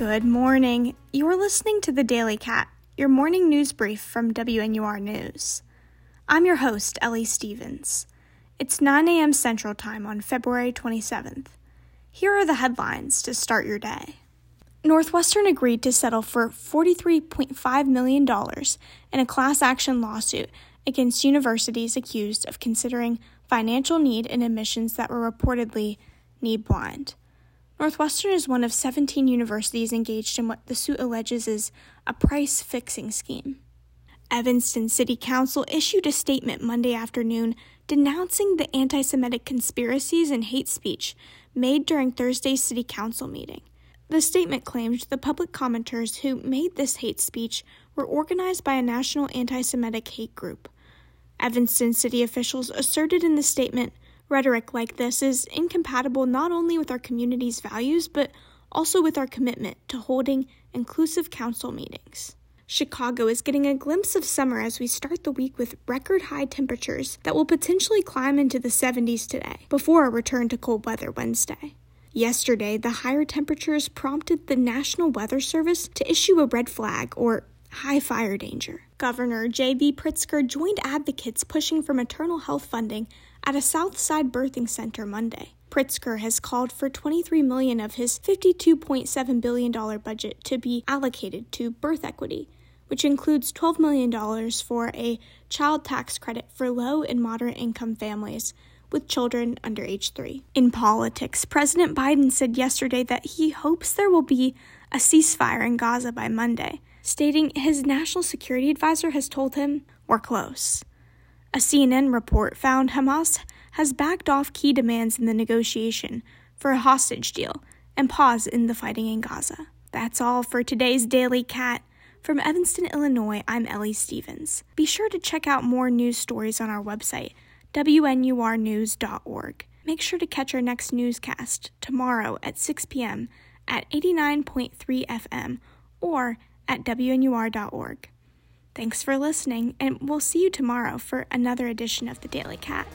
Good morning. You're listening to the Daily Cat, your morning news brief from WNUR News. I'm your host, Ellie Stevens. It's 9 a.m. Central Time on February 27th. Here are the headlines to start your day. Northwestern agreed to settle for $43.5 million in a class action lawsuit against universities accused of considering financial need in admissions that were reportedly need blind. Northwestern is one of 17 universities engaged in what the suit alleges is a price fixing scheme. Evanston City Council issued a statement Monday afternoon denouncing the anti Semitic conspiracies and hate speech made during Thursday's City Council meeting. The statement claimed the public commenters who made this hate speech were organized by a national anti Semitic hate group. Evanston city officials asserted in the statement Rhetoric like this is incompatible not only with our community's values, but also with our commitment to holding inclusive council meetings. Chicago is getting a glimpse of summer as we start the week with record high temperatures that will potentially climb into the 70s today, before a return to cold weather Wednesday. Yesterday, the higher temperatures prompted the National Weather Service to issue a red flag, or high fire danger. Governor J.B. Pritzker joined advocates pushing for maternal health funding at a Southside birthing center Monday. Pritzker has called for 23 million of his 52.7 billion dollar budget to be allocated to birth equity, which includes 12 million dollars for a child tax credit for low and moderate income families with children under age 3. In politics, President Biden said yesterday that he hopes there will be a ceasefire in Gaza by Monday, stating his national security advisor has told him, "We're close." A CNN report found Hamas has backed off key demands in the negotiation for a hostage deal and pause in the fighting in Gaza. That's all for today's Daily Cat. From Evanston, Illinois, I'm Ellie Stevens. Be sure to check out more news stories on our website, WNURnews.org. Make sure to catch our next newscast tomorrow at 6 p.m. at 89.3 FM or at WNUR.org. Thanks for listening, and we'll see you tomorrow for another edition of the Daily Cat.